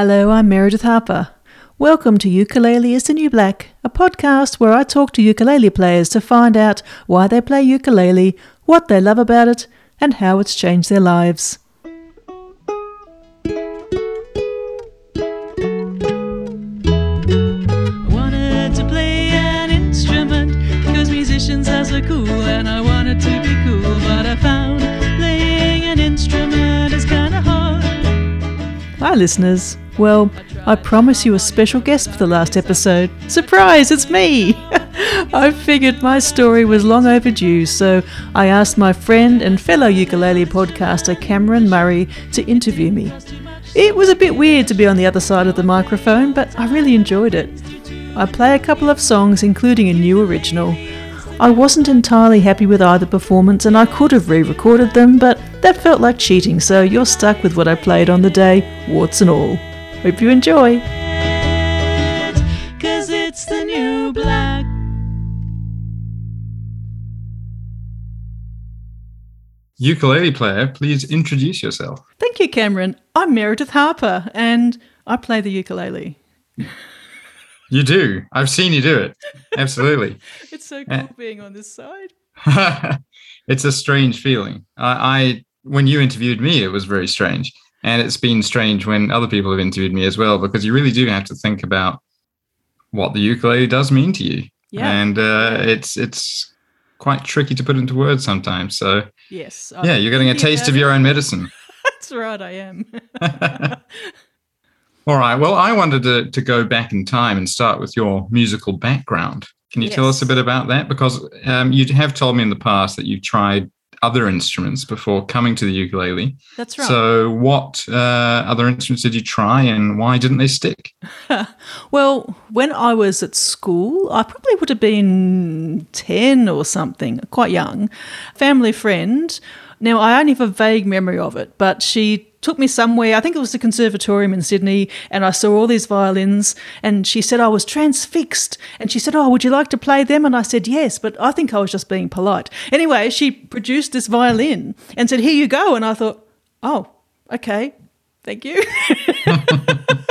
Hello, I'm Meredith Harper. Welcome to Ukulele is the New Black, a podcast where I talk to ukulele players to find out why they play ukulele, what they love about it, and how it's changed their lives. I wanted to play Hi, listeners. Well, I promise you a special guest for the last episode. Surprise, it's me! I figured my story was long overdue, so I asked my friend and fellow ukulele podcaster Cameron Murray to interview me. It was a bit weird to be on the other side of the microphone, but I really enjoyed it. I play a couple of songs, including a new original. I wasn't entirely happy with either performance and I could have re recorded them, but that felt like cheating, so you're stuck with what I played on the day, warts and all. Hope you enjoy. Cause it's the new black. Ukulele player, please introduce yourself. Thank you, Cameron. I'm Meredith Harper and I play the ukulele. You do. I've seen you do it. Absolutely. It's so cool cool being on this side. it's a strange feeling. I, I when you interviewed me, it was very strange. And it's been strange when other people have interviewed me as well, because you really do have to think about what the ukulele does mean to you. Yeah. And uh, it's it's quite tricky to put into words sometimes. So Yes. yeah, you're getting a taste of your own medicine. That's right, I am. All right. Well, I wanted to, to go back in time and start with your musical background. Can you tell us a bit about that? Because um, you have told me in the past that you've tried other instruments before coming to the ukulele. That's right. So, what uh, other instruments did you try and why didn't they stick? Well, when I was at school, I probably would have been 10 or something, quite young. Family friend. Now, I only have a vague memory of it, but she took me somewhere. I think it was the conservatorium in Sydney, and I saw all these violins. And she said oh, I was transfixed. And she said, Oh, would you like to play them? And I said, Yes, but I think I was just being polite. Anyway, she produced this violin and said, Here you go. And I thought, Oh, okay, thank you.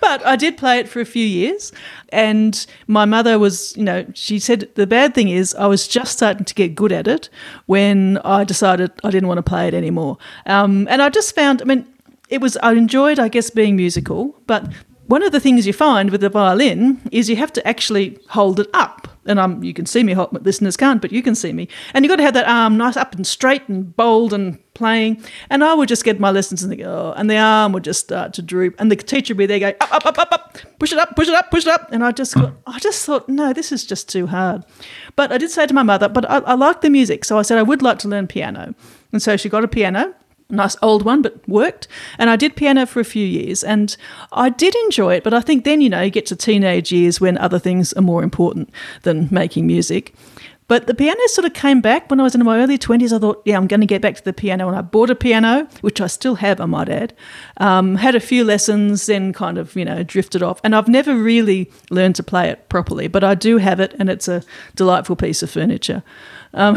But I did play it for a few years, and my mother was, you know, she said the bad thing is I was just starting to get good at it when I decided I didn't want to play it anymore. Um, and I just found, I mean, it was, I enjoyed, I guess, being musical, but one of the things you find with the violin is you have to actually hold it up. And um, you can see me, listeners can't, but you can see me. And you've got to have that arm nice up and straight and bold and playing. And I would just get my lessons and think, oh, and the arm would just start to droop. And the teacher would be there going, up, up, up, up, up, push it up, push it up, push it up. And I just got, I just thought, no, this is just too hard. But I did say to my mother, but I, I like the music. So I said, I would like to learn piano. And so she got a piano nice old one, but worked. And I did piano for a few years and I did enjoy it. But I think then, you know, you get to teenage years when other things are more important than making music. But the piano sort of came back when I was in my early 20s. I thought, yeah, I'm going to get back to the piano. And I bought a piano, which I still have, I might add. Um, had a few lessons, then kind of, you know, drifted off. And I've never really learned to play it properly, but I do have it and it's a delightful piece of furniture. Um,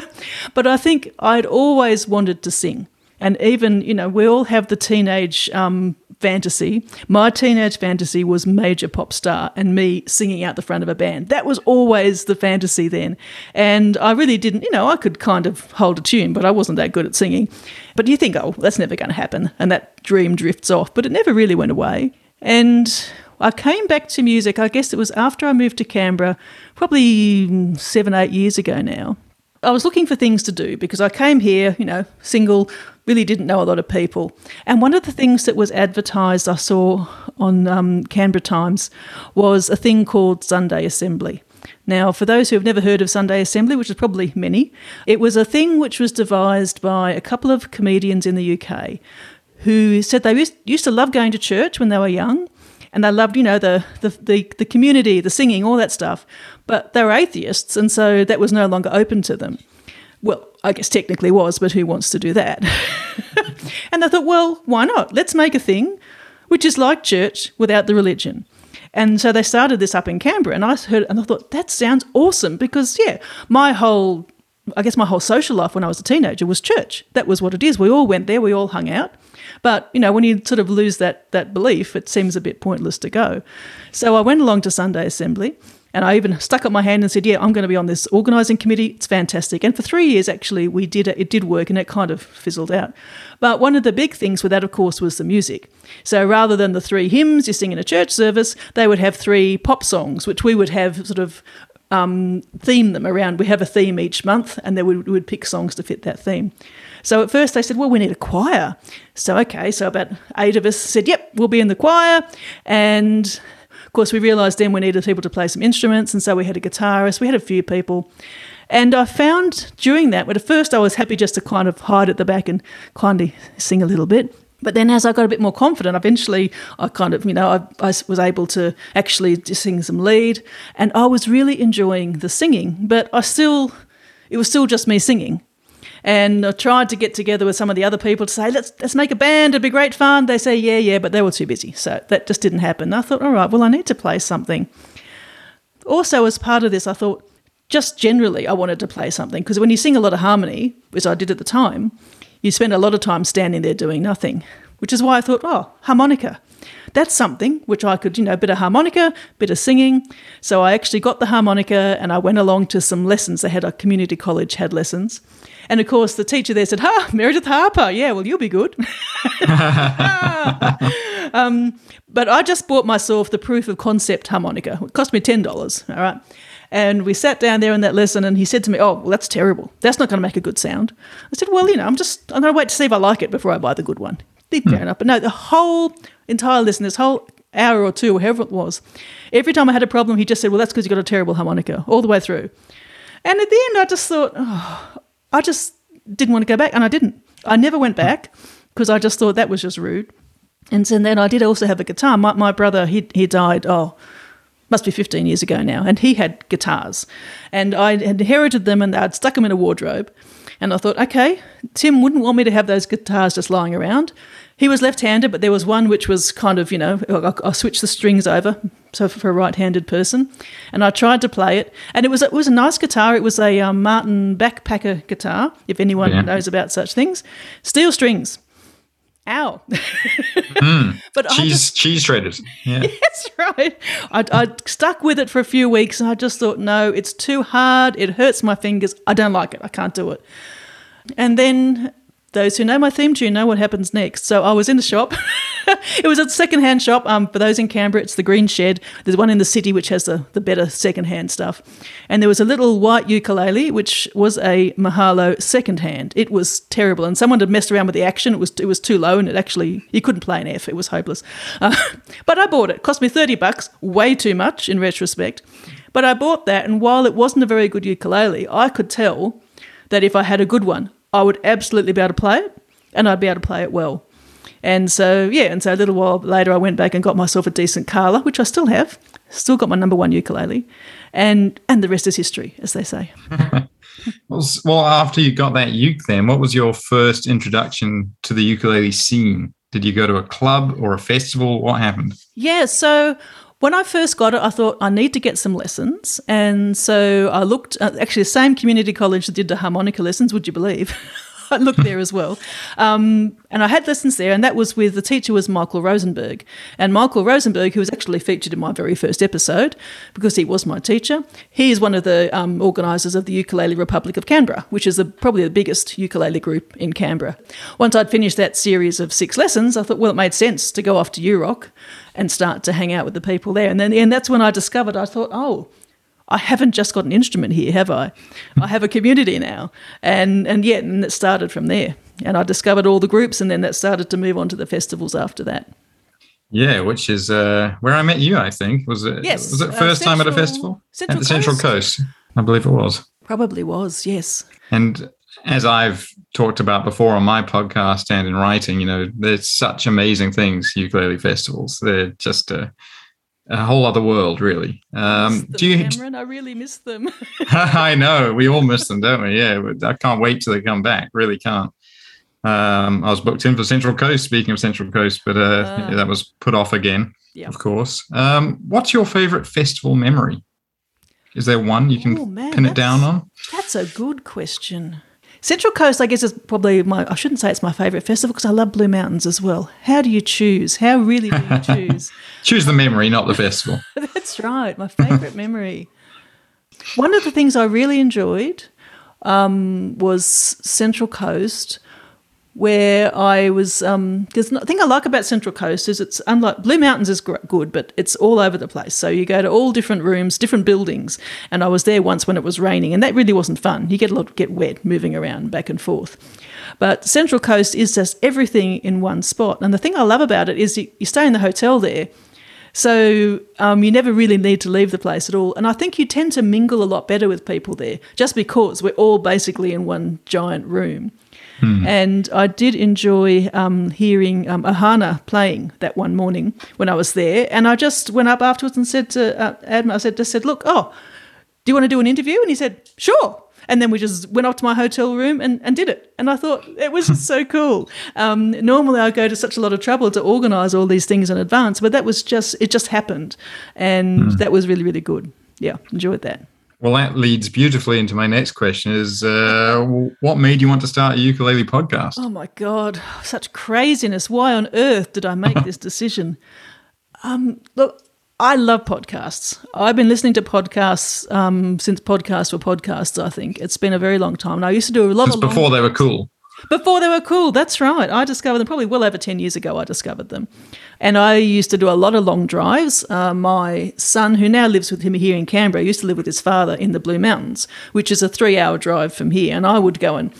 but I think I'd always wanted to sing. And even, you know, we all have the teenage um, fantasy. My teenage fantasy was major pop star and me singing out the front of a band. That was always the fantasy then. And I really didn't, you know, I could kind of hold a tune, but I wasn't that good at singing. But you think, oh, that's never going to happen. And that dream drifts off. But it never really went away. And I came back to music, I guess it was after I moved to Canberra, probably seven, eight years ago now. I was looking for things to do because I came here, you know, single, really didn't know a lot of people. And one of the things that was advertised I saw on um, Canberra Times was a thing called Sunday Assembly. Now, for those who have never heard of Sunday Assembly, which is probably many, it was a thing which was devised by a couple of comedians in the UK who said they used, to love going to church when they were young and they loved, you know, the, the, the, the community, the singing, all that stuff. But they were atheists, and so that was no longer open to them. Well, I guess technically was, but who wants to do that? and I thought, well, why not? Let's make a thing which is like church without the religion. And so they started this up in Canberra, and I heard, and I thought that sounds awesome because yeah, my whole, I guess my whole social life when I was a teenager was church. That was what it is. We all went there, we all hung out. But you know, when you sort of lose that that belief, it seems a bit pointless to go. So I went along to Sunday Assembly. And I even stuck up my hand and said, "Yeah, I'm going to be on this organising committee. It's fantastic." And for three years, actually, we did it. It did work, and it kind of fizzled out. But one of the big things with that, of course, was the music. So rather than the three hymns you sing in a church service, they would have three pop songs, which we would have sort of um, theme them around. We have a theme each month, and then we would, pick songs to fit that theme. So at first they said, well, we need a choir. So, okay, so about eight of us said, yep, we'll be in the choir. And of course, we realised then we needed people to play some instruments, and so we had a guitarist, we had a few people. And I found during that, at first I was happy just to kind of hide at the back and kind of sing a little bit. But then as I got a bit more confident, eventually I kind of, you know, I, I was able to actually sing some lead, and I was really enjoying the singing, but I still, it was still just me singing. And tried to get together with some of the other people to say, let's let's make a band, it'd be great fun. They say, yeah, yeah, but they were too busy. So that just didn't happen. I thought, all right, well, I need to play something. Also, as part of this, I thought, just generally, I wanted to play something because when you sing a lot of harmony, which I did at the time, you spend a lot of time standing there doing nothing, which is why I thought, oh, harmonica. That's something which I could, you know, bit of harmonica, bit of singing. So I actually got the harmonica and I went along to some lessons. They had a community college had lessons. And of course, the teacher there said, "Ha, Meredith Harper. Yeah, well, you'll be good." um, but I just bought myself the proof of concept harmonica. It cost me ten dollars. All right. And we sat down there in that lesson, and he said to me, "Oh, well, that's terrible. That's not going to make a good sound." I said, "Well, you know, I'm just I'm going to wait to see if I like it before I buy the good one." Fair enough. But no, the whole entire listen, this whole hour or two, whatever it was, every time I had a problem, he just said, "Well, that's because you got a terrible harmonica," all the way through. And at the end, I just thought, oh, I just didn't want to go back, and I didn't. I never went hmm. back because I just thought that was just rude. And so then I did also have a guitar. My, my brother, he, he died, oh, must be 15 years ago now, and he had guitars. And I had inherited them and I'd stuck them in a wardrobe. And I thought, okay, Tim wouldn't want me to have those guitars just lying around. He was left handed, but there was one which was kind of, you know, I, I switched the strings over, so for a right handed person. And I tried to play it. And it was, it was a nice guitar. It was a um, Martin backpacker guitar, if anyone Yeah. knows about such things. Steel strings. Ow. Mm. but I cheese just, cheese shredders. Yeah. that's right. I, I stuck with it for a few weeks and I just thought, no, it's too hard. It hurts my fingers. I don't like it. I can't do it. And then those who know my theme tune know what happens next. So I was in the shop. it was a secondhand shop. Um, for those in Canberra, it's the Green Shed. There's one in the city which has the, the better secondhand stuff. And there was a little white ukulele which was a Mahalo secondhand. It was terrible, and someone had messed around with the action. It was it was too low, and it actually you couldn't play an F. It was hopeless. Uh, but I bought it. it. Cost me thirty bucks. Way too much in retrospect. But I bought that, and while it wasn't a very good ukulele, I could tell that if I had a good one, I would absolutely be able to play it and I'd be able to play it well. And so, yeah, and so a little while later, I went back and got myself a decent Kala, which I still have. Still got my number one ukulele. And, and the rest is history, as they say. Well, well, after you got that uke, then what was your first introduction to the ukulele scene? Did you go to a club or a festival? What happened? Yeah, so when I first got it, I thought I need to get some lessons. And so I looked, actually, the same community college that did the harmonica lessons, would you believe? I looked there as well. Um, and I had lessons there, and that was with the teacher was Michael Rosenberg. And Michael Rosenberg, who was actually featured in my very first episode because he was my teacher, he is one of the um, organisers of the Ukulele Republic of Canberra, which is probably the biggest ukulele group in Canberra. Once I'd finished that series of six lessons, I thought, well, it made sense to go off to UROC and start to hang out with the people there. And then and that's when I discovered, I thought, oh, I haven't just got an instrument here, have I? I have a community now. And and yeah, and it started from there. And I discovered all the groups and then that started to move on to the festivals after that. Yeah, which is uh, where I met you. I think was it. Yes, was it uh, first time at a festival Central at the Central Coast. Coast? I believe it was. Probably was, yes. And as I've talked about before on my podcast and in writing, you know, there's such amazing things ukulele festivals. They're just a, a whole other world, really. Um, do you? Cameron, I really miss them. I know we all miss them, don't we? Yeah, I can't wait till they come back. Really can't. Um, I was booked in for Central Coast. Speaking of Central Coast, but uh, Ah. yeah, that was put off again, Yeah. of course. Um, what's your favorite festival memory? Is there one you can Oh, man, pin it down on? That's a good question. Central Coast, I guess, is probably my, I shouldn't say it's my favourite festival because I love Blue Mountains as well. How do you choose? How really do you choose? Choose the memory, not the festival. That's right, my favourite memory. One of the things I really enjoyed um, was Central Coast, where I was. Because the thing I like about Central Coast is it's unlike Blue Mountains is gr- good, but it's all over the place. So you go to all different rooms, different buildings, and I was there once when it was raining, and that really wasn't fun. You get a lot get wet moving around back and forth. But Central Coast is just everything in one spot, and the thing I love about it is you, you stay in the hotel there. So um, you never really need to leave the place at all. And I think you tend to mingle a lot better with people there just because we're all basically in one giant room. And I did enjoy um, hearing um, Ohana playing that one morning when I was there. And I just went up afterwards and said to uh, Adam, I said, just said, look, oh, do you want to do an interview? And he said, sure. And then we just went off to my hotel room and, and did it. And I thought it was just so cool. Um, normally I go to such a lot of trouble to organise all these things in advance, but that was just, it just happened. And that was really, really good. Yeah, enjoyed that. Well, that leads beautifully into my next question: Is uh, what made you want to start a ukulele podcast? Oh my God, such craziness. Why on earth did I make this decision? Um, look, I love podcasts. I've been listening to podcasts um, since podcasts were podcasts, I think. It's been a very long time. And I used to do a lot Since of long- before they were cool. Before they were cool, that's right. I discovered them probably well over 10 years ago. I discovered them. And I used to do a lot of long drives. Uh, my son, who now lives with him here in Canberra, used to live with his father in the Blue Mountains, which is a three hour drive from here. And I would go and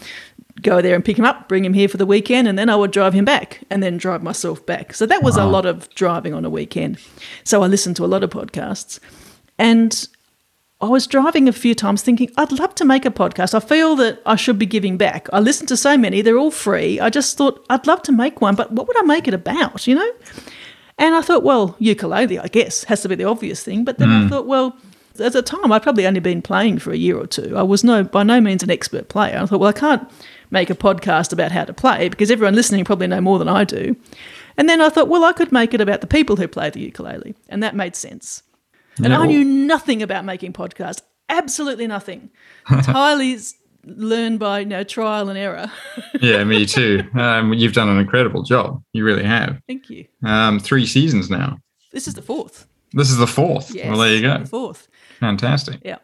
go there and pick him up, bring him here for the weekend, and then I would drive him back and then drive myself back. So that was a lot of driving on a weekend. So I listened to a lot of podcasts. And I was driving a few times thinking, I'd love to make a podcast. I feel that I should be giving back. I listen to so many, they're all free. I just thought, I'd love to make one, but what would I make it about, you know? And I thought, well, ukulele, I guess, has to be the obvious thing. But then I mm. thought, well, at the time, I'd probably only been playing for a year or two. I was no by no means an expert player. I thought, well, I can't make a podcast about how to play because everyone listening probably know more than I do. And then I thought, well, I could make it about the people who play the ukulele, and that made sense. And I knew nothing about making podcasts, absolutely nothing. Entirely learned by you know trial and error. yeah, me too. Um, you've done an incredible job. You really have. Thank you. Um, three seasons now. This is the fourth. This is the fourth. Yes, well, there you go. The fourth. Fantastic. Yeah.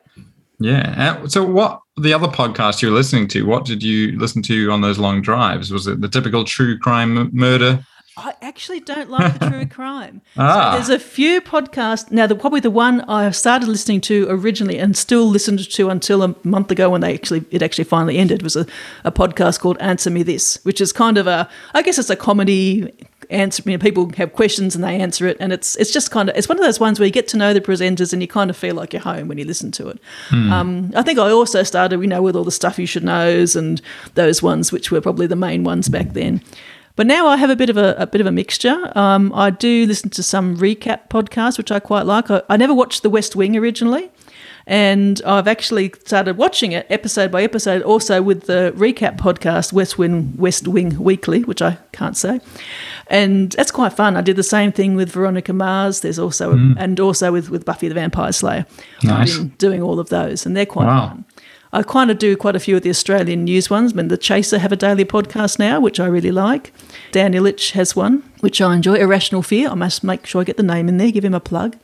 Yeah. Uh, So, what the other podcast you were listening to? What did you listen to on those long drives? Was it the typical true crime m- murder? I actually don't like the true crime. Ah. There's a few podcasts now. The, probably the one I started listening to originally and still listened to until a month ago when they actually it actually finally ended was a, a podcast called Answer Me This, which is kind of a I guess it's a comedy answer. You know, people have questions and they answer it, and it's it's just kind of it's one of those ones where you get to know the presenters and you kind of feel like you're home when you listen to it. Um, I think I also started, you know, with all the stuff you should knows and those ones which were probably the main ones back then. But now I have a bit of a, a bit of a mixture. Um, I do listen to some recap podcasts, which I quite like. I, I never watched The West Wing originally, and I've actually started watching it episode by episode, also with the recap podcast West Wing West Wing Weekly, which I can't say, and that's quite fun. I did the same thing with Veronica Mars. There's also and also with with Buffy the Vampire Slayer. Nice. I've been doing all of those, and they're quite Wow. fun. I kind of do quite a few of the Australian news ones. I mean, the Chaser have a daily podcast now, which I really like. Dan Ilic has one, which I enjoy. A Rational Fear. I must make sure I get the name in there, give him a plug.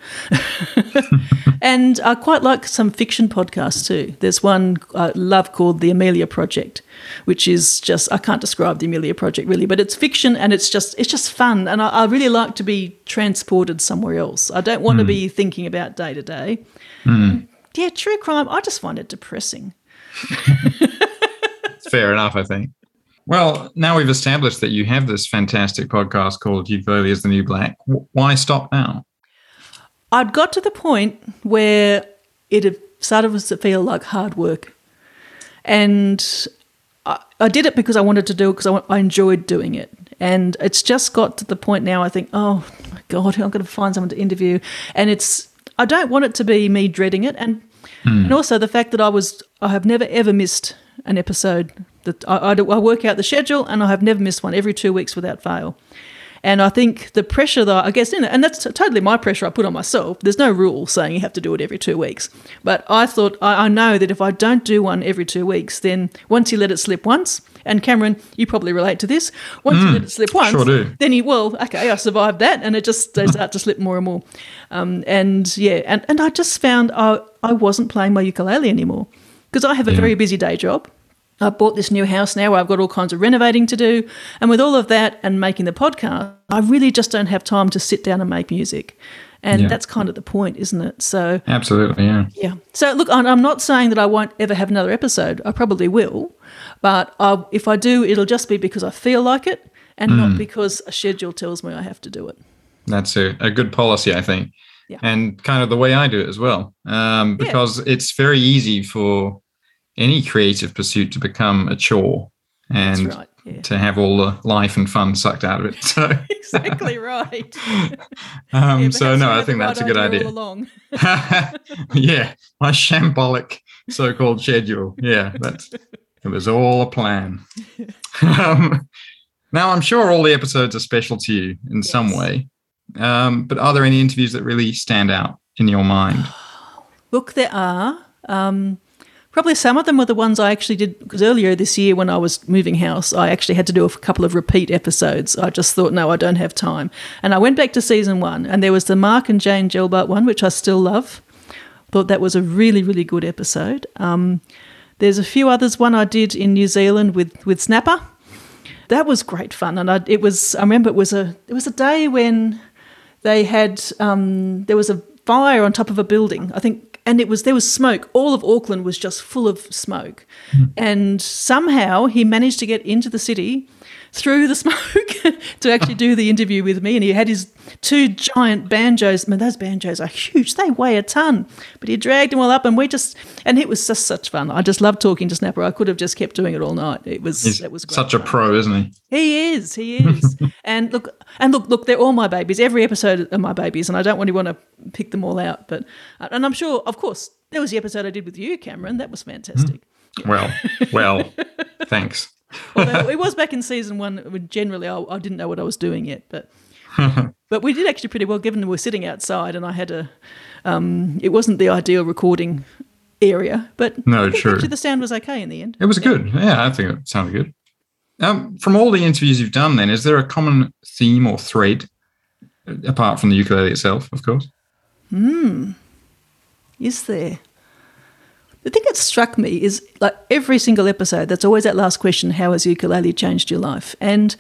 and I quite like some fiction podcasts too. There's one I love called The Amelia Project, which is just I can't describe the Amelia Project really, but it's fiction and it's just it's just fun. And I, I really like to be transported somewhere else. I don't want to hmm. be thinking about day to day. Hmm. Yeah, true crime. I just find it depressing. It's fair enough, I think. Well, now we've established that you have this fantastic podcast called Ukulele is the New Black. Why stop now? I'd got to the point where it had started to feel like hard work. And I, I did it because I wanted to do it because I, I enjoyed doing it. And it's just got to the point now I think, oh my God, I'm going to find someone to interview. And it's, I don't want it to be me dreading it. And, hmm. and also the fact that I was, I have never ever missed an episode. That I, I, I work out the schedule and I have never missed one every two weeks without fail. And I think the pressure that I guess, you know, and that's totally my pressure I put on myself. There's no rule saying you have to do it every two weeks. But I thought, I, I know that if I don't do one every two weeks, then once you let it slip once, and Cameron, you probably relate to this. Once you let it slip once, sure then you well, okay, I survived that, and it just they start to slip more and more. Um, and yeah, and, and I just found I I wasn't playing my ukulele anymore because I have a Yeah. very busy day job. I bought this new house now where I've got all kinds of renovating to do, and with all of that and making the podcast, I really just don't have time to sit down and make music. And Yeah. that's kind of the point, isn't it? So Absolutely, yeah. yeah. So look, I'm not saying that I won't ever have another episode. I probably will, but I, if I do, it'll just be because I feel like it, and Mm. not because a schedule tells me I have to do it. That's a, a good policy, I think. Yeah. And kind of the way I do it as well. Um, Yeah. because it's very easy for any creative pursuit to become a chore and right. Yeah. to have all the life and fun sucked out of it. So, exactly right. um, Yeah, so no, I think that's a right good All idea. yeah, my shambolic so-called schedule. Yeah, that's it was all a plan. um, now I'm sure all the episodes are special to you in some way, um, but are there any interviews that really stand out in your mind? Look, there are. Um, probably some of them were the ones I actually did because earlier this year when I was moving house, I actually had to do a couple of repeat episodes. I just thought, no, I don't have time. And I went back to season one, and there was the Mark and Jane Gelbart one, which I still love. Thought that was a really, really good episode. Um, there's a few others. One I did in New Zealand with with Snapper. That was great fun, and I, it was. I remember it was a it was a day when they had um, there was a fire on top of a building i think and it was there was smoke. All of auckland was just full of smoke. Hmm. And somehow he managed to get into the city through the smoke to actually do the interview with me and he had his two giant banjos I mean, those banjos are huge they weigh a ton but he dragged them all up and we just and it was just such fun i just loved talking to snapper i could have just kept doing it all night it was He's it was great such a pro, isn't he? He is. He is. and look, and look, look. They're all my babies. Every episode are my babies, and I don't really want to pick them all out. But uh, and I'm sure, of course, there was the episode I did with you, Cameron. That was fantastic. Hmm. Well, well, thanks. Although it was back in season one. when Generally, I, I didn't know what I was doing yet, but but we did actually pretty well. Given we were sitting outside, and I had a. Um, it wasn't the ideal recording area, but No, true. Actually, the sound was okay in the end. It was good. Yeah, I think it sounded good. Um, from all the interviews you've done, then, is there a common theme or thread, uh, apart from the ukulele itself, of course? Hmm. Is there? The thing that struck me is like every single episode, that's always that last question how has ukulele changed your life? And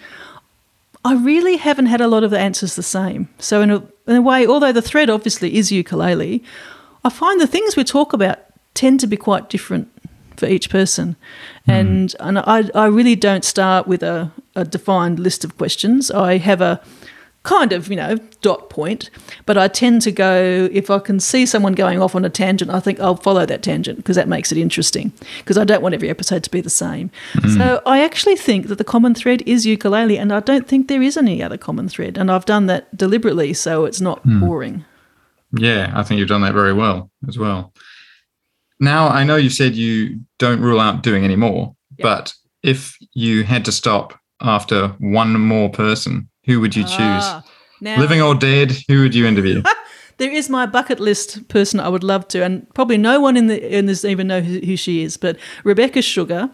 I really haven't had a lot of the answers the same. So, in a, in a way, although the thread obviously is ukulele, I find the things we talk about tend to be quite different for each person. Hmm. And, and I, I really don't start with a, a defined list of questions. I have a kind of, you know, dot point, but I tend to go, if I can see someone going off on a tangent, I think I'll follow that tangent because that makes it interesting because I don't want every episode to be the same. Hmm. So I actually think that the common thread is ukulele and I don't think there is any other common thread. And I've done that deliberately so it's not hmm. boring. Yeah, I think you've done that very well as well. Now, I know you said you don't rule out doing any more, Yeah. but if you had to stop after one more person, who would you choose? Ah, now, Living or dead, who would you interview? There is my bucket list person I would love to, and probably no one in the in this even know who, who she is. But Rebecca Sugar,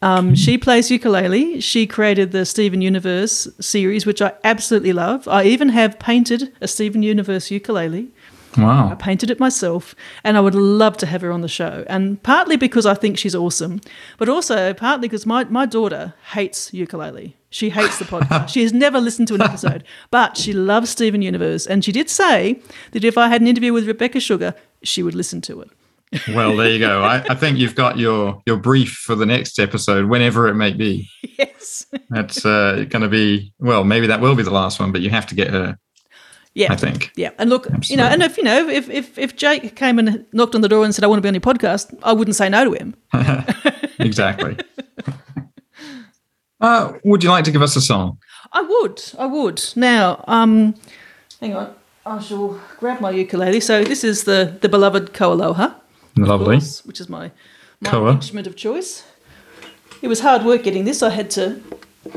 um, she plays ukulele. She created the Steven Universe series, which I absolutely love. I even have painted a Steven Universe ukulele. Wow! I painted it myself, and I would love to have her on the show. And partly because I think she's awesome, but also partly because my, my daughter hates ukulele. She hates the podcast. she has never listened to an episode, but she loves Steven Universe. And she did say that if I had an interview with Rebecca Sugar, she would listen to it. Well, there you go. I, I think you've got your your brief for the next episode, whenever it may be. Yes. That's uh, going to be well, maybe that will be the last one, but you have to get her. Yeah. I think. Yeah, and look, you know, and if you know, if, if if Jake came and knocked on the door and said, "I want to be on your podcast," I wouldn't say no to him. Exactly. Uh, would you like to give us a song? I would. I would. Now, um, hang on. I shall grab my ukulele. So this is the the beloved Koaloha, Lovely. course, which is my my Koa. instrument of choice. It was hard work getting this. I had to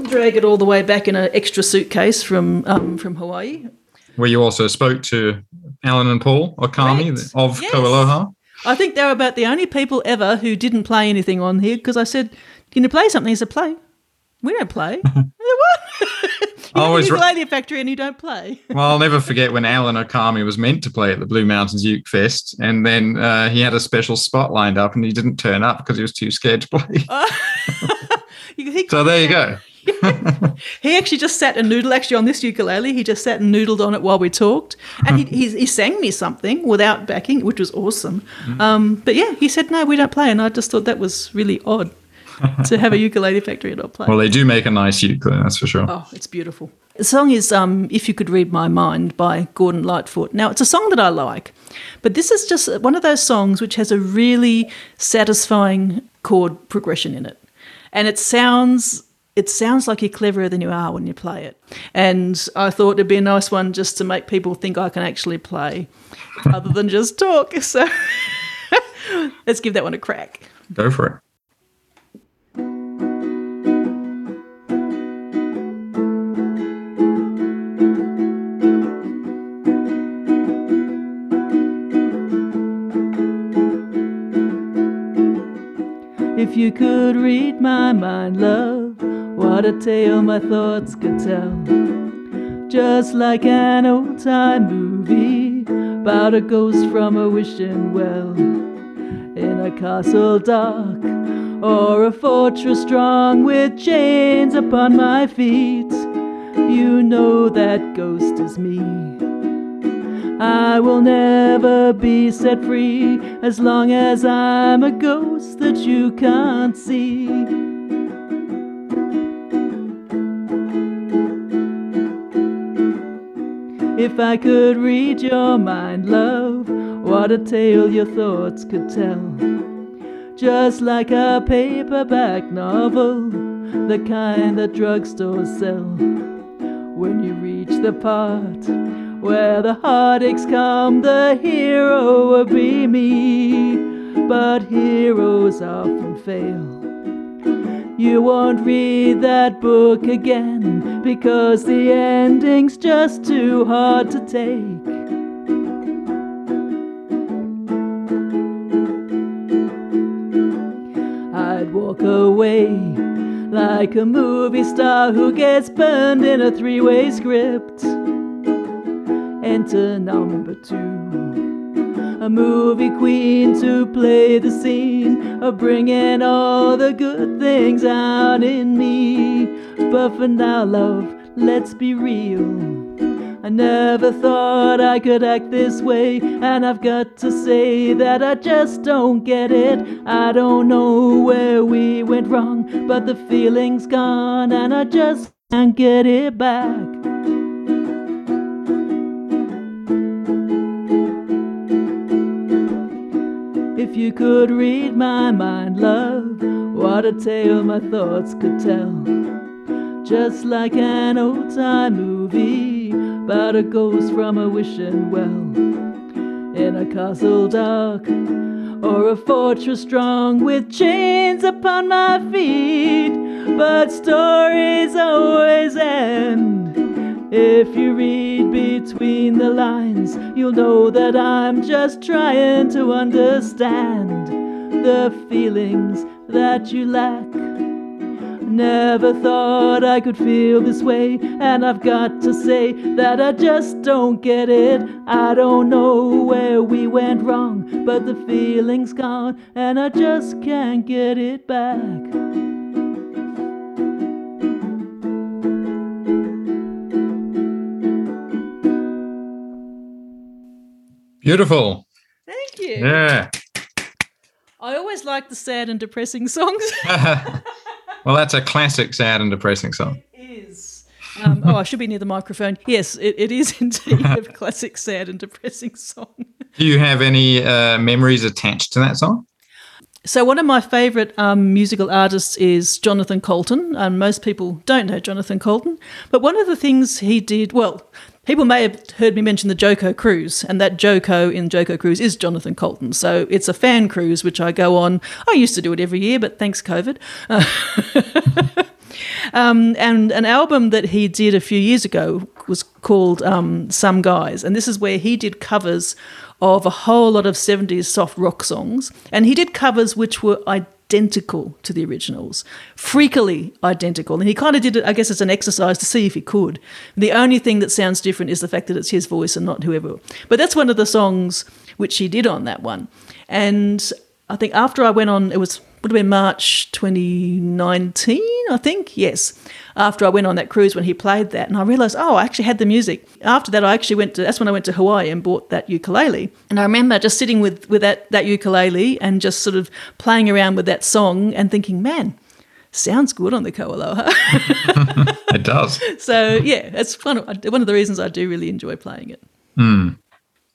drag it all the way back in an extra suitcase from um, from Hawaii. Where you also spoke to Alan and Paul Okami Correct. of Yes. Koaloha. I think they were about the only people ever who didn't play anything on here because I said, "Can you play something?" He said, "Play." We don't play. What? You always re- play the factory and you don't play. Well, I'll never forget when Alan Okami was meant to play at the Blue Mountains Uke Fest, and then uh, he had a special spot lined up, and he didn't turn up because he was too scared to play. He- so there you go. He actually just sat and noodled. Actually, on this ukulele, he just sat and noodled on it while we talked, and he, he, he sang me something without backing, which was awesome. Mm-hmm. Um, but yeah, he said no, we don't play, and I just thought that was really odd to have a ukulele factory not play. Well, they do make a nice ukulele, that's for sure. Oh, it's beautiful. The song is um, If You Could Read My Mind by Gordon Lightfoot. Now, it's a song that I like, but this is just one of those songs which has a really satisfying chord progression in it. And it sounds it sounds like you're cleverer than you are when you play it. And I thought it'd be a nice one just to make people think I can actually play rather than just talk. So let's give that one a crack. Go for it. You could read my mind, love, what a tale my thoughts could tell. Just like an old time movie about a ghost from a wishing well. In a castle dark or a fortress strong with chains upon my feet. You know that ghost is me. I will never be set free as long as I'm a ghost that you can't see. If I could read your mind, love, what a tale your thoughts could tell. Just like a paperback novel, the kind that drugstores sell. When you reach the part where the heartaches come, the hero will be me. But heroes often fail. You won't read that book again because the ending's just too hard to take. I'd walk away like a movie star who gets burned in a three way script. Enter number two, a movie queen to play the scene of bringing all the good things out in me. But for now, love, let's be real. I never thought I could act this way, and I've got to say that I just don't get it. I don't know where we went wrong, but the feeling's gone, and I just can't get it back. You could read my mind, love, what a tale my thoughts could tell. Just like an old time movie about a ghost from a wishing well. In a castle dark or a fortress strong with chains upon my feet. But stories always end. If you read between the lines, you'll know that I'm just trying to understand the feelings that you lack. Never thought I could feel this way, and I've got to say that I just don't get it. I don't know where we went wrong, but the feeling's gone, and I just can't get it back. Beautiful. Thank you. Yeah. I always like the sad and depressing songs. well, that's a classic sad and depressing song. is. Um, oh, I should be near the microphone. Yes, it, it is indeed a classic, sad, and depressing song. Do you have any uh, memories attached to that song? So, one of my favourite um, musical artists is Jonathan Coulton. And most people don't know Jonathan Coulton. But one of the things he did, well, people may have heard me mention the JoCo Cruise, and that JoCo in JoCo Cruise is Jonathan Coulton. So, it's a fan cruise which I go on. I used to do it every year, but thanks, COVID. Um, and an album that he did a few years ago was called um, Some Guys. And this is where he did covers of a whole lot of 70s soft rock songs. And he did covers which were identical to the originals, freakily identical. And he kind of did it, I guess, as an exercise to see if he could. The only thing that sounds different is the fact that it's his voice and not whoever. But that's one of the songs which he did on that one. And I think after I went on, it was would have been March 2019, I think. Yes, after I went on that cruise when he played that, and I realised, oh, I actually had the music. After that, I actually went to. That's when I went to Hawaii and bought that ukulele. And I remember just sitting with with that that ukulele and just sort of playing around with that song and thinking, man. Sounds good on the Koaloha. It does. so yeah, it's one of, one of the reasons I do really enjoy playing it.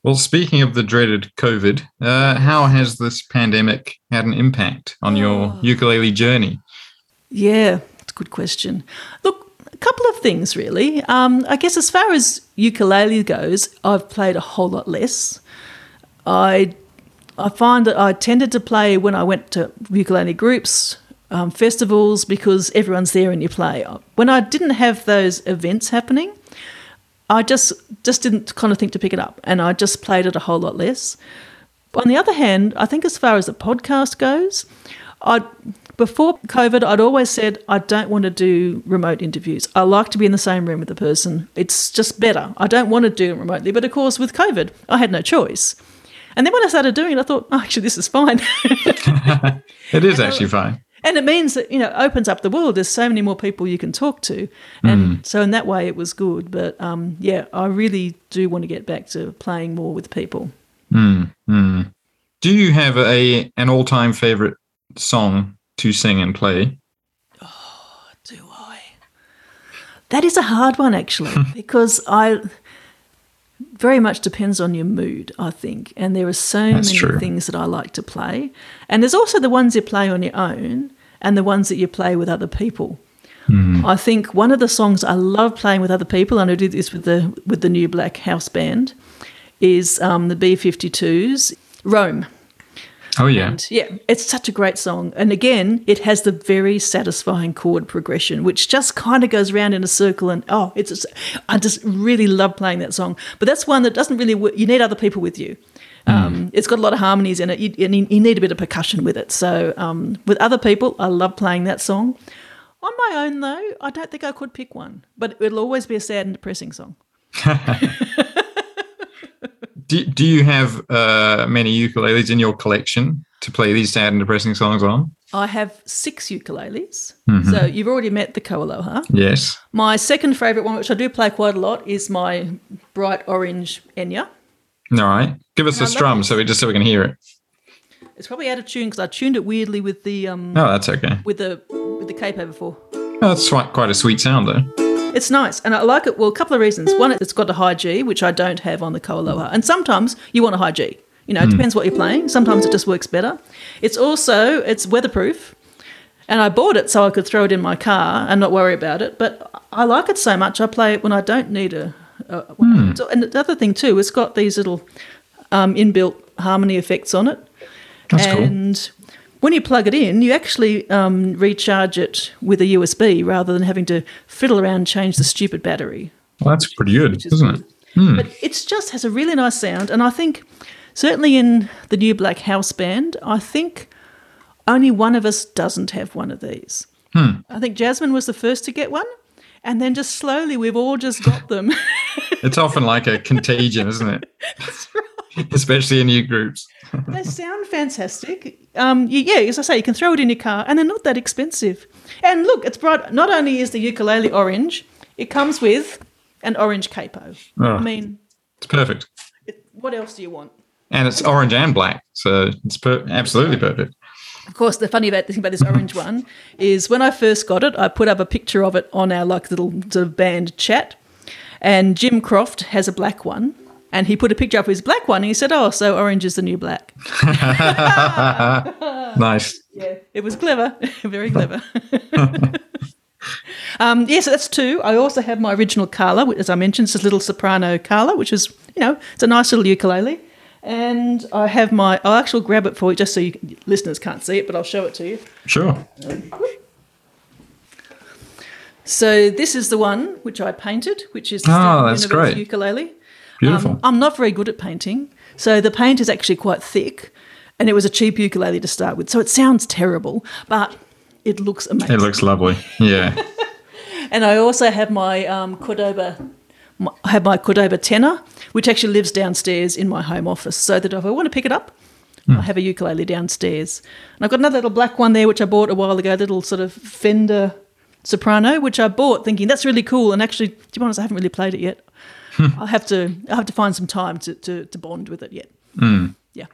Well, speaking of the dreaded COVID, uh, how has this pandemic had an impact on your ukulele journey? Yeah, good question. Look, a couple of things really. Um, I guess as far as ukulele goes, I've played a whole lot less. I I find that I tended to play when I went to ukulele groups, um, festivals, because everyone's there and you play. When I didn't have those events happening, I just just didn't kind of think to pick it up, and I just played it a whole lot less. On the other hand, I think as far as the podcast goes, I before COVID, I'd always said I don't want to do remote interviews. I like to be in the same room with the person. It's just better. I don't want to do it remotely, but of course, with COVID, I had no choice. And then when I started doing it, I thought, oh, actually, this is fine. It is actually fine. and it means that you know opens up the world. There's so many more people you can talk to, and hmm. so in that way, it was good. But um, yeah, I really do want to get back to playing more with people. Hmm. Hmm. Do you have a an all time favorite song to sing and play? Oh, do I? That is a hard one, actually, because I very much depends on your mood, I think. And there are so That's many true. things that I like to play. And there's also the ones you play on your own and the ones that you play with other people. Hmm. I think one of the songs I love playing with other people, and I do this with the with the new Black House Band, is um, the B52s, Roam. Oh yeah, And yeah, it's such a great song. And again, it has the very satisfying chord progression, which just kind of goes around in a circle. And oh, it's just, I just really love playing that song. But that's one that doesn't really, wo- you need other people with you. Um, it's got a lot of harmonies in it, you, and you, you need a bit of percussion with it. So um, with other people, I love playing that song. On my own, though, I don't think I could pick one, but it'll always be a sad and depressing song. do, do you have uh, many ukuleles in your collection to play these sad and depressing songs on? I have six ukuleles. So you've already met the Koaloha. Yes. My second favourite one, which I do play quite a lot, is my bright orange Enya. All right. Give us a love strum so we just so we can hear it. It's probably out of tune because I tuned it weirdly with the um Oh, that's okay. with the with the capo before. Oh, that's quite quite a sweet sound though. It's nice, and I like it. Well, a couple of reasons. Hmm. One, it's got a high G, which I don't have on the Koaloha, and sometimes you want a high G. You know, it hmm. depends what you're playing. Sometimes it just works better. It's also it's weatherproof, and I bought it so I could throw it in my car and not worry about it. But I like it so much, I play it when I don't need a. a one. Hmm. So, and the other thing too, it's got these little um, inbuilt harmony effects on it. That's cool. When you plug it in, you actually um, recharge it with a USB rather than having to fiddle around and change the stupid battery. Well, that's pretty good, is isn't it? But it just has a really nice sound, and I think certainly in the new Black House Band, I think only one of us doesn't have one of these. I think Jasmine was the first to get one, and then just slowly we've all just got them. It's often like a contagion, isn't it? Especially in new groups. they sound fantastic. Um, yeah, as I say, you can throw it in your car, and they're not that expensive. And look, it's bright. Not only is the ukulele orange, it comes with an orange capo. Oh. I mean, It's perfect. it, what else do you want? And it's orange and black, so it's per- absolutely perfect. Of course, the funny about the thing about this orange one is when I first got it, I put up a picture of it on our like little sort of band chat, and Jim Croft has a black one, and he put a picture up of his black one, and he said, "Oh, so orange is the new black." Nice. Yeah, it was clever, very clever. um, yeah, so that's two. I also have my original Kala, as I mentioned, it's a little soprano Kala, which is you know it's a nice little ukulele. And I have my. I'll actually grab it for you, just so you listeners can't see it, but I'll show it to you. Sure. So this is the one which I painted, which is the Oh, that's great. ukulele. Beautiful. Um, I'm not very good at painting, so the paint is actually quite thick, and it was a cheap ukulele to start with, so it sounds terrible, but it looks amazing. it looks lovely. Yeah. And I also have my um, Cordoba, my, I have my Cordoba tenor, which actually lives downstairs in my home office, so that if I want to pick it up, I have a ukulele downstairs. And I've got another little black one there, which I bought a while ago, little sort of Fender soprano, which I bought thinking that's really cool. And actually, to be honest, I haven't really played it yet. Hmm. I have to, I have to find some time to, to, to bond with it yet. Hmm. Yeah.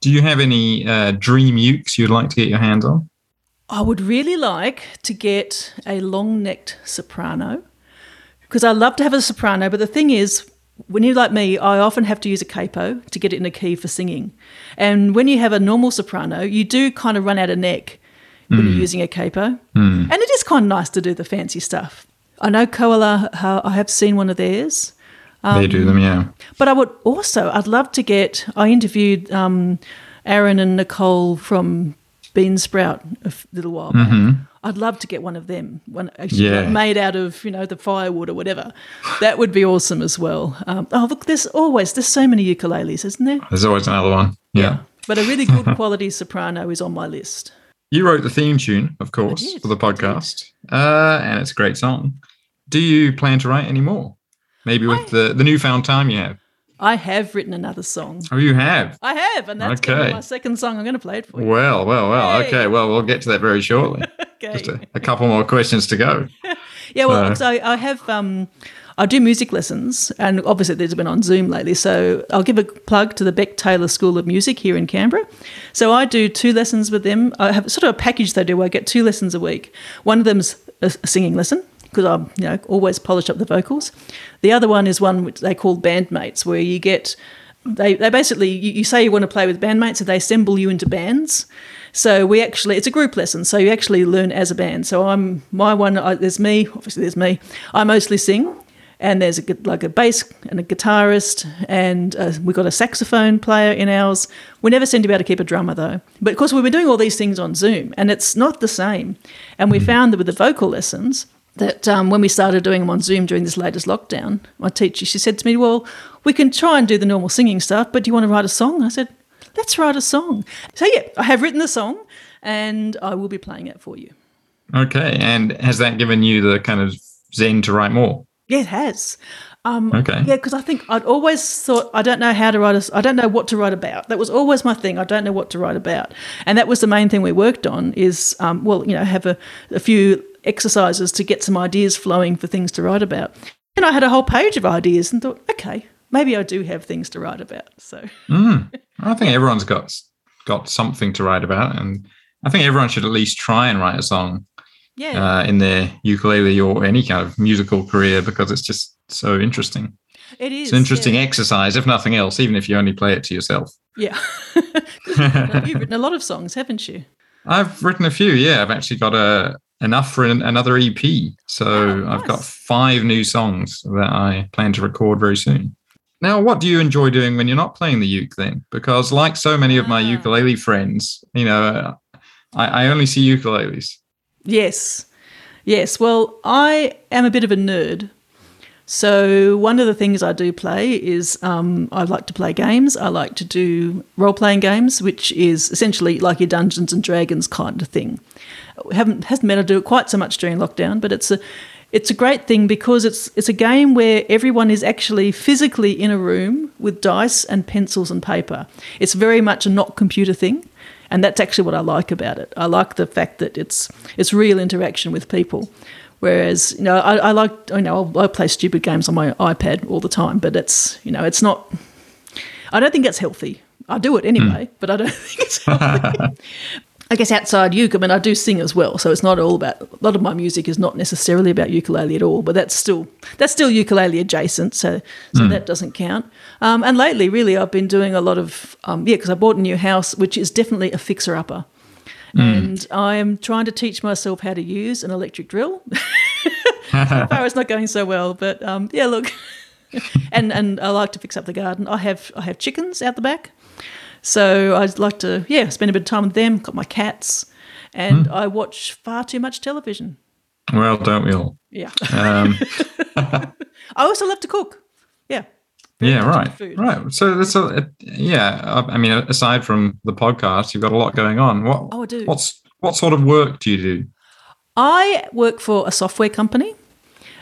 Do you have any uh, dream ukes you'd like to get your hands on? I would really like to get a long necked soprano because I love to have a soprano. But the thing is, when you're like me, I often have to use a capo to get it in a key for singing. And when you have a normal soprano, you do kind of run out of neck when you're hmm. using a capo. And it is kind of nice to do the fancy stuff. I know Kala, uh, I have seen one of theirs. They do them, yeah. But I would also, I'd love to get. I interviewed um, Aaron and Nicole from Beansprout a little while back. I'd love to get one of them, one actually Yeah. made out of you know the firewood or whatever. That would be awesome as well. Um, oh look, there's always there's so many ukuleles, isn't there? There's always another one. Yeah. But a really good quality soprano is on my list. You wrote the theme tune, of course, for the podcast, uh, and it's a great song. Do you plan to write any more? Maybe with the, the newfound time you have. I have written another song. Oh, you have. I have, and that's Okay. my second song. I'm going to play it for you. Well, well, well. Yay. Okay, well, we'll get to that very shortly. Okay. Just a, a couple more questions to go. Yeah, well, So- so I, I have um, I do music lessons, and obviously these have been on Zoom lately. So I'll give a plug to the Beck Taylor School of Music here in Canberra. So I do two lessons with them. I have sort of a package they do. where I get two lessons a week. One of them's a singing lesson because I'm you know always polish up the vocals. The other one is one which they call bandmates, where you get they, they basically you, you say you want to play with bandmates and they assemble you into bands. So we actually it's a group lesson so you actually learn as a band. So i'm my one I, there's me obviously there's me. I mostly sing and there's a like a bass and a guitarist and uh, we've got a saxophone player in ours. We never seem to be able to keep a drummer though but of course we've been doing all these things on zoom and it's not the same. And we found that with the vocal lessons that um, when we started doing them on Zoom during this latest lockdown, my teacher she said to me, "Well, we can try and do the normal singing stuff, but do you want to write a song?" I said, "Let's write a song." So yeah, I have written the song, and I will be playing it for you. Okay, and has that given you the kind of zen to write more? Yeah, it has. Um, Okay. Yeah, because I think I'd always thought I don't know how to write a, I don't know what to write about. That was always my thing. I don't know what to write about, and that was the main thing we worked on. Is um, well, you know, have a, a few exercises to get some ideas flowing for things to write about. And I had a whole page of ideas and thought, okay, maybe I do have things to write about. So I think everyone's got got something to write about, and I think everyone should at least try and write a song yeah, uh, in their ukulele or any kind of musical career because it's just so interesting. it is It's an interesting Yeah. exercise, if nothing else, even if you only play it to yourself. yeah. You've written a lot of songs, haven't you? I've written a few. Yeah, I've actually got a enough for an, another EP. So Oh, I've got five new songs that I plan to record very soon. Now, what do you enjoy doing when you're not playing the uke then? Because like so many of my Ah. ukulele friends, you know, I, I only see ukuleles. Yes. Yes. Well, I am a bit of a nerd. So, one of the things I do play is um, I like to play games. I like to do role playing games, which is essentially like your Dungeons and Dragons kind of thing. Haven't hasn't been able to do it quite so much during lockdown, but it's a it's a great thing because it's it's a game where everyone is actually physically in a room with dice and pencils and paper. It's very much a not computer thing, and that's actually what I like about it. I like the fact that it's it's real interaction with people. Whereas you know I, I like you know I play stupid games on my iPad all the time, but it's you know it's not. I don't think that's healthy. I do it anyway, hmm. but I don't think it's healthy. I guess outside uke, I mean, I do sing as well, so it's not all about. A lot of my music is not necessarily about ukulele at all, but that's still that's still ukulele adjacent, so so that doesn't count. Um, and lately, really, I've been doing a lot of um, yeah, because I bought a new house, which is definitely a fixer upper, and I am trying to teach myself how to use an electric drill. so far, it's not going so well, but um, yeah, look, and and I like to fix up the garden. I have I have chickens out the back. So I'd like to, yeah, spend a bit of time with them. Got my cats, and I watch far too much television. Well, don't we all? Yeah. Um, I also love to cook. Yeah. Very yeah, right, food. right. So that's a yeah. I I mean, aside from the podcast, you've got a lot going on. What? Oh, I do. What's what sort of work do you do? I work for a software company.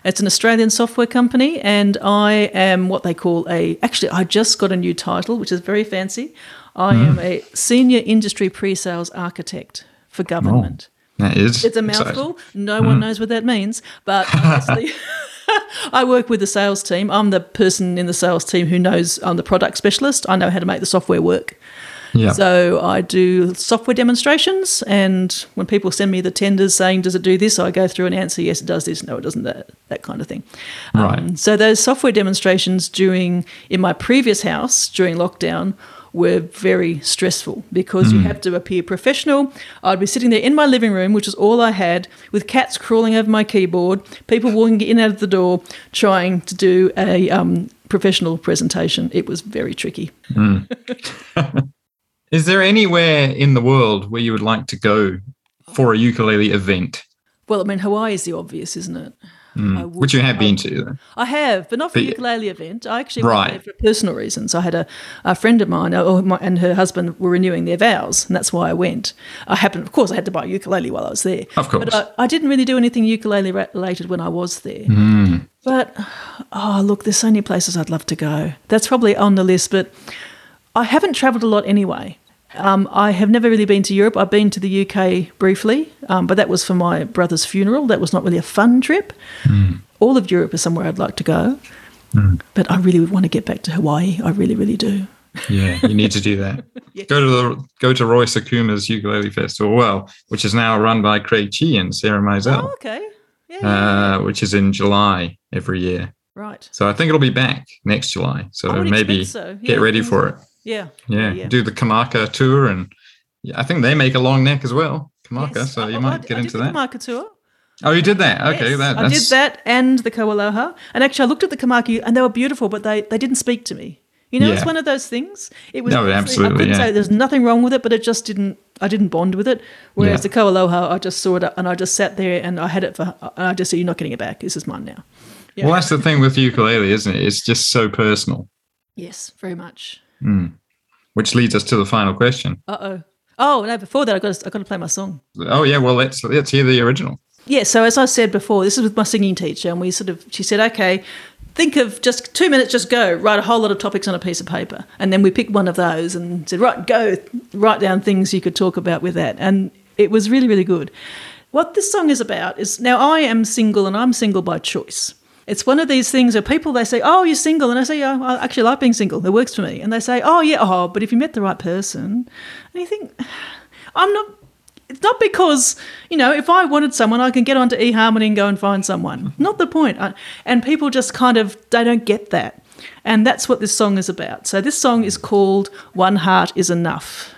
It's an Australian software company, and I am what they call a. Actually, I just got a new title, which is very fancy. I am a senior industry pre-sales architect for government. That is. It's a exciting. mouthful. No one knows what that means, but honestly, I work with the sales team. I'm the person in the sales team who knows. I'm the product specialist. I know how to make the software work. Yeah. So I do software demonstrations, and when people send me the tenders saying, "Does it do this?" I go through and answer, "Yes, it does this. No, it doesn't." That that kind of thing. Right. Um, so those software demonstrations during in my previous house during lockdown were very stressful because you have to appear professional. I'd be sitting there in my living room, which is all I had, with cats crawling over my keyboard, people walking in and out of the door, trying to do a um, professional presentation. It was very tricky. Is there anywhere in the world where you would like to go for a ukulele event, Well, I mean, Hawaii is the obvious, isn't it? I would- which you have been to? Though. I have, but not for a But- ukulele event. I actually Right. went there for personal reasons. I had a, a friend of mine my, and her husband were renewing their vows, and that's why I went. I happened, of course, I had to buy a ukulele while I was there. Of course. But I, I didn't really do anything ukulele related when I was there. Hmm. But, oh, look, there's so many places I'd love to go. That's probably on the list, but I haven't travelled a lot anyway. Um, I have never really been to Europe. I've been to the UK briefly, um, but that was for my brother's funeral. That was not really a fun trip. All of Europe is somewhere I'd like to go, but I really would want to get back to Hawaii. I really, really do. Yeah, you need to do that. Go to the go to Roy Sakuma's ukulele festival, well, which is now run by Craig Chee and Sarah Maisel, Oh, okay. Yeah, yeah, uh, which is in July every year. right. So I think it'll be back next July. So maybe so. get ready for it. Yeah. Yeah, yeah. do the Kamaka tour, and yeah, I think they make a long neck as well. Kamaka, Yes. so oh, you I- might I- get I into did that. Kamaka tour. Oh, you did that? Okay, Yes, that, I did that and the Koaloha. And actually, I looked at the Kamaka and they were beautiful, but they, they didn't speak to me. You know, it's one of those things. It was No, I absolutely, couldn't yeah. say there's nothing wrong with it, but it just didn't. I didn't bond with it. Whereas Yeah. the Koaloha, I just saw it and I just sat there and I had it for. And I just said, "You're not getting it back. This is mine now." Yeah. well, that's the thing with ukulele, isn't it? It's just so personal. Yes, very much. Which leads us to the final question. Uh oh. Oh no! Before that, I got to, I got to play my song. Oh yeah, well let's let's hear the original. Yeah, so as I said before, this is with my singing teacher, and we sort of, she said, okay, think of just two minutes, just go, write a whole lot of topics on a piece of paper. And then we picked one of those and said, right, go, write down things you could talk about with that. And it was really, really good. What this song is about is now I am single and I'm single by choice. It's one of these things where people they say, "Oh, you're single," and I say, "Yeah, I actually like being single. It works for me." And they say, "Oh, yeah, oh, but if you met the right person," and you think, "I'm not." It's not because you know if I wanted someone, I can get onto eHarmony and go and find someone. Mm-hmm. Not the point. And people just kind of they don't get that, and that's what this song is about. So this song is called "One Heart Is Enough."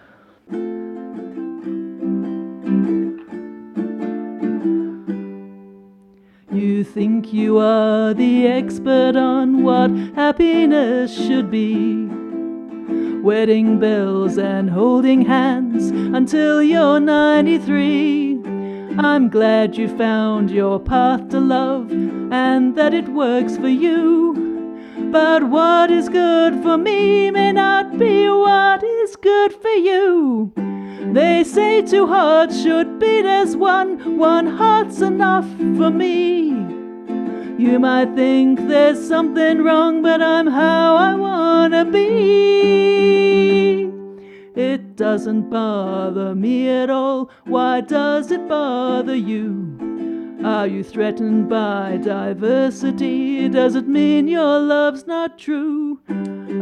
Think you are the expert on what happiness should be. Wedding bells and holding hands until you're 93. I'm glad you found your path to love and that it works for you. But what is good for me may not be what is good for you. They say two hearts should beat as one, one heart's enough for me. You might think there's something wrong, but I'm how I wanna be. It doesn't bother me at all. Why does it bother you? Are you threatened by diversity? Does it mean your love's not true?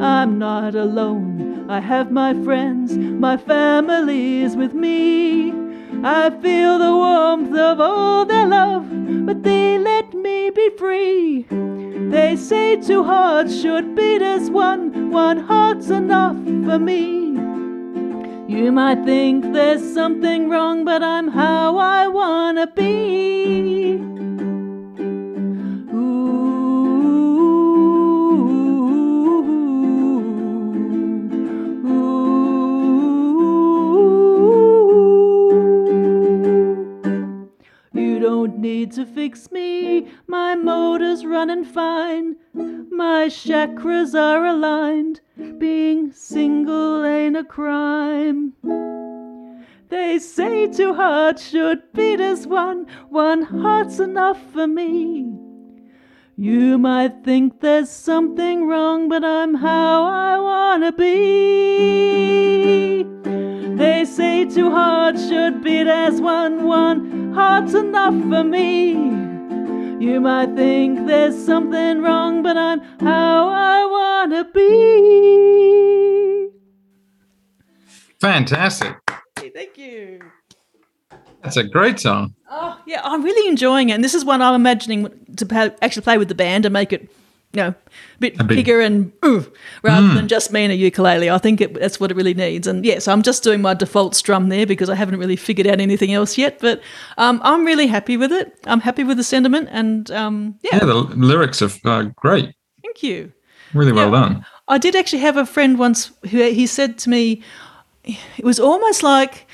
I'm not alone. I have my friends, my family is with me. I feel the warmth of all their love, but they let me be free. They say two hearts should beat as one, one heart's enough for me. You might think there's something wrong, but I'm how I wanna be. Need to fix me. My motor's running fine. My chakras are aligned. Being single ain't a crime. They say two hearts should beat as one. One heart's enough for me. You might think there's something wrong, but I'm how I wanna be. They say two hearts should beat as one. One heart's enough for me. You might think there's something wrong, but I'm how I wanna be. Fantastic. Thank you. That's a great song. Oh, yeah, I'm really enjoying it. And this is one I'm imagining to actually play with the band and make it, you know, a bit A bit- bigger and ooh, rather than just me and a ukulele. I think it, that's what it really needs. And yes, yeah, so I'm just doing my default strum there because I haven't really figured out anything else yet. But um, I'm really happy with it. I'm happy with the sentiment. And um, yeah, Yeah, the lyrics are uh, great. thank you. Really well Yeah. done. I did actually have a friend once who he said to me, it was almost like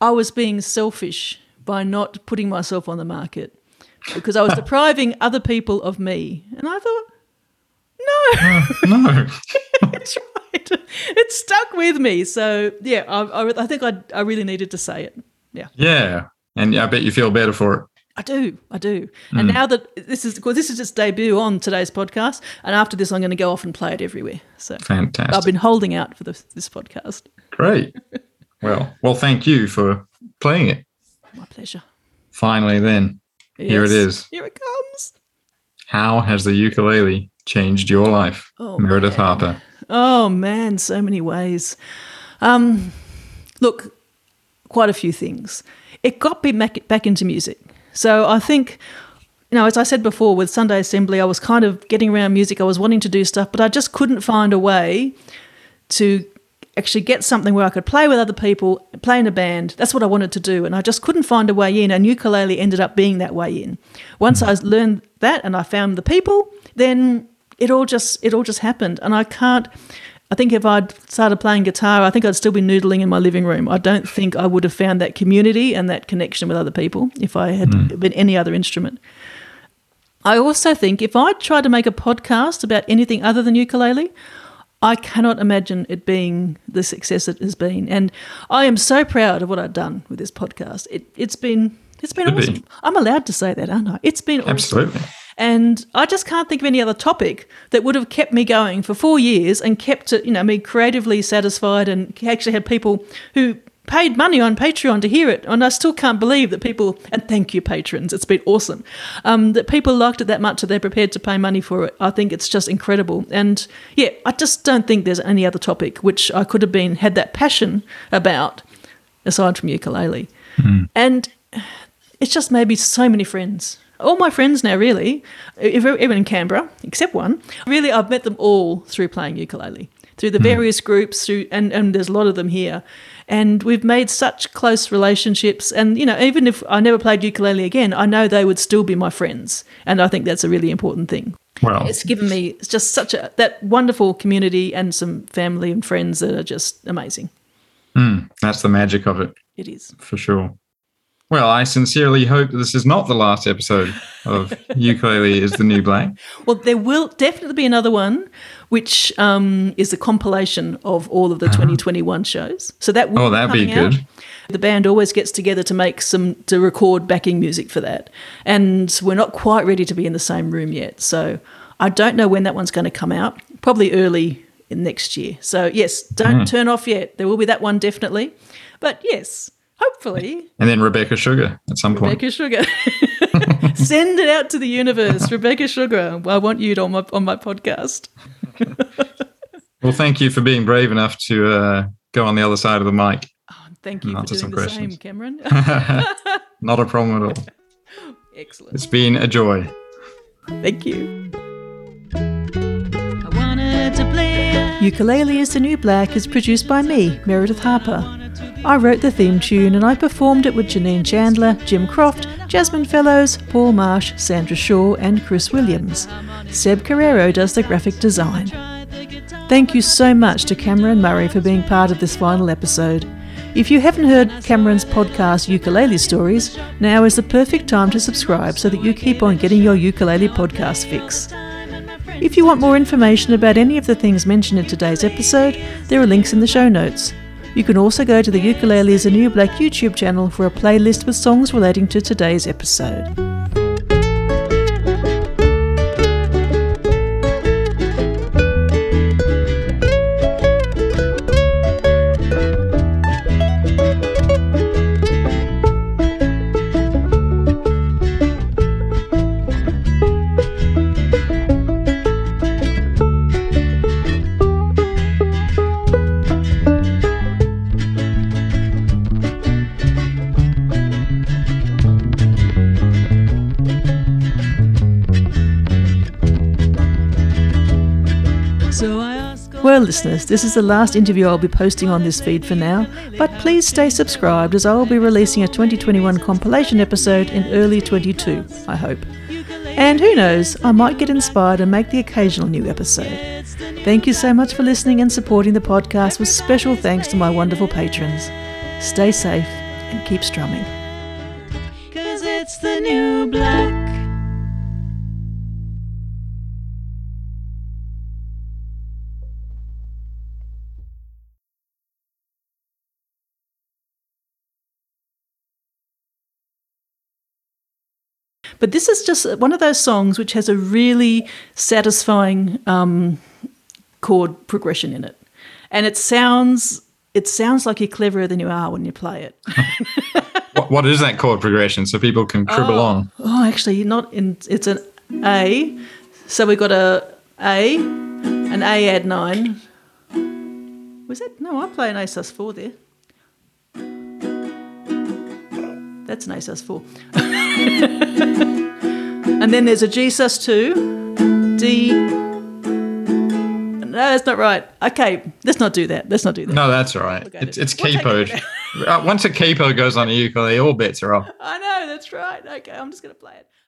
I was being selfish by not putting myself on the market because I was depriving other people of me. And I thought, no, No. that's right. It stuck with me. So yeah, I, I, I think I, I really needed to say it. Yeah. yeah. And I bet you feel better for it. I do, I do. And hmm. now that this is, well, this is its debut on today's podcast, and after this, I'm going to go off and play it everywhere. So Fantastic. I've been holding out for this, this podcast. Great. Well, well, thank you for playing it. My pleasure. Finally, then, Here it is. Here it comes. How has the ukulele changed your life, Oh, Meredith man. Harper? Oh man, so many ways. Um, look, quite a few things. It got me back, back into music. So I think, you know, as I said before, with Sunday Assembly, I was kind of getting around music. I was wanting to do stuff, but I just couldn't find a way to actually get something where I could play with other people, play in a band. That's what I wanted to do, and I just couldn't find a way in. And ukulele ended up being that way in. Once I learned that and I found the people, then it all just it all just happened. And I can't. I think if I'd started playing guitar, I think I'd still be noodling in my living room. I don't think I would have found that community and that connection with other people if I had hmm. been any other instrument. I also think if I tried to make a podcast about anything other than ukulele, I cannot imagine it being the success it has been. And I am so proud of what I've done with this podcast. It, it's been it's been Should be. awesome. I'm allowed to say that, aren't I? It's been awesome. Absolutely. And I just can't think of any other topic that would have kept me going for four years and kept it, you know, me creatively satisfied and actually had people who paid money on Patreon to hear it. And I still can't believe that people, and thank you, patrons, it's been awesome, um, that people liked it that much that they're prepared to pay money for it. I think it's just incredible. And yeah, I just don't think there's any other topic which I could have been, had that passion about aside from ukulele. And it's just made me so many friends. All my friends now, really, ev- even in Canberra, except one, really, I've met them all through playing ukulele, through the various groups, through and, and there's a lot of them here. And we've made such close relationships. And, you know, even if I never played ukulele again, I know they would still be my friends. And I think that's a really important thing. Well, It's given me it's just such a that wonderful community and some family and friends that are just amazing. mm, that's the magic of it It is. for sure. Well, I sincerely hope this is not the last episode of Ukulele is the New Black. Well, there will definitely be another one, which um, is a compilation of all of the 2021 shows. So that will Oh, that'd be coming out. good. The band always gets together to make some to record backing music for that, and we're not quite ready to be in the same room yet. So I don't know when that one's going to come out. Probably early in next year. So yes, don't Mm. turn off yet. There will be that one definitely, but yes, hopefully And then Rebecca Sugar at some point. Rebecca Sugar. Send it out to the universe, Rebecca Sugar. I want you on my on my podcast. Well, thank you for being brave enough to uh, go on the other side of the mic. Oh, thank you Answer for some doing the questions. same, Cameron. Not a problem at all. Excellent. It's been a joy. Thank you. I wanted to play a Ukulele is the New Black is produced by me, Meredith Harper. I wrote the theme tune and I performed it with Janine Chandler, Jim Croft, Jasmine Fellows, Paul Marsh, Sandra Shaw, and Chris Williams. Seb Carrero does the graphic design. Thank you so much to Cameron Murray for being part of this final episode. If you haven't heard Cameron's podcast Ukulele Stories, now is the perfect time to subscribe so that you keep on getting your ukulele podcast fix. If you want more information about any of the things mentioned in today's episode, there are links in the show notes. You can also go to the Ukulele is a New Black YouTube channel for a playlist with songs relating to today's episode. Well, listeners, this is the last interview I'll be posting on this feed for now, but please stay subscribed as I will be releasing a 2021 compilation episode in early 22, I hope. And who knows, I might get inspired and make the occasional new episode. Thank you so much for listening and supporting the podcast with special thanks to my wonderful patrons. Stay safe and keep strumming. Cause it's the new black. But this is just one of those songs which has a really satisfying um, chord progression in it, and it sounds it sounds like you're cleverer than you are when you play it. What, what is that chord progression so people can cribble along. oh, actually, not in. It's an A, so we've got a A, an A add nine. Was that no? I play an A sus four there. That's an A sus four. and then there's a G sus two, D. No, that's not right. Okay, let's not do that. Let's not do that. No, that's all right. at It's, it. it's capoed. it Uh, Once a capo goes on a ukulele, all bets are off. I know that's right. Okay, I'm just gonna play it.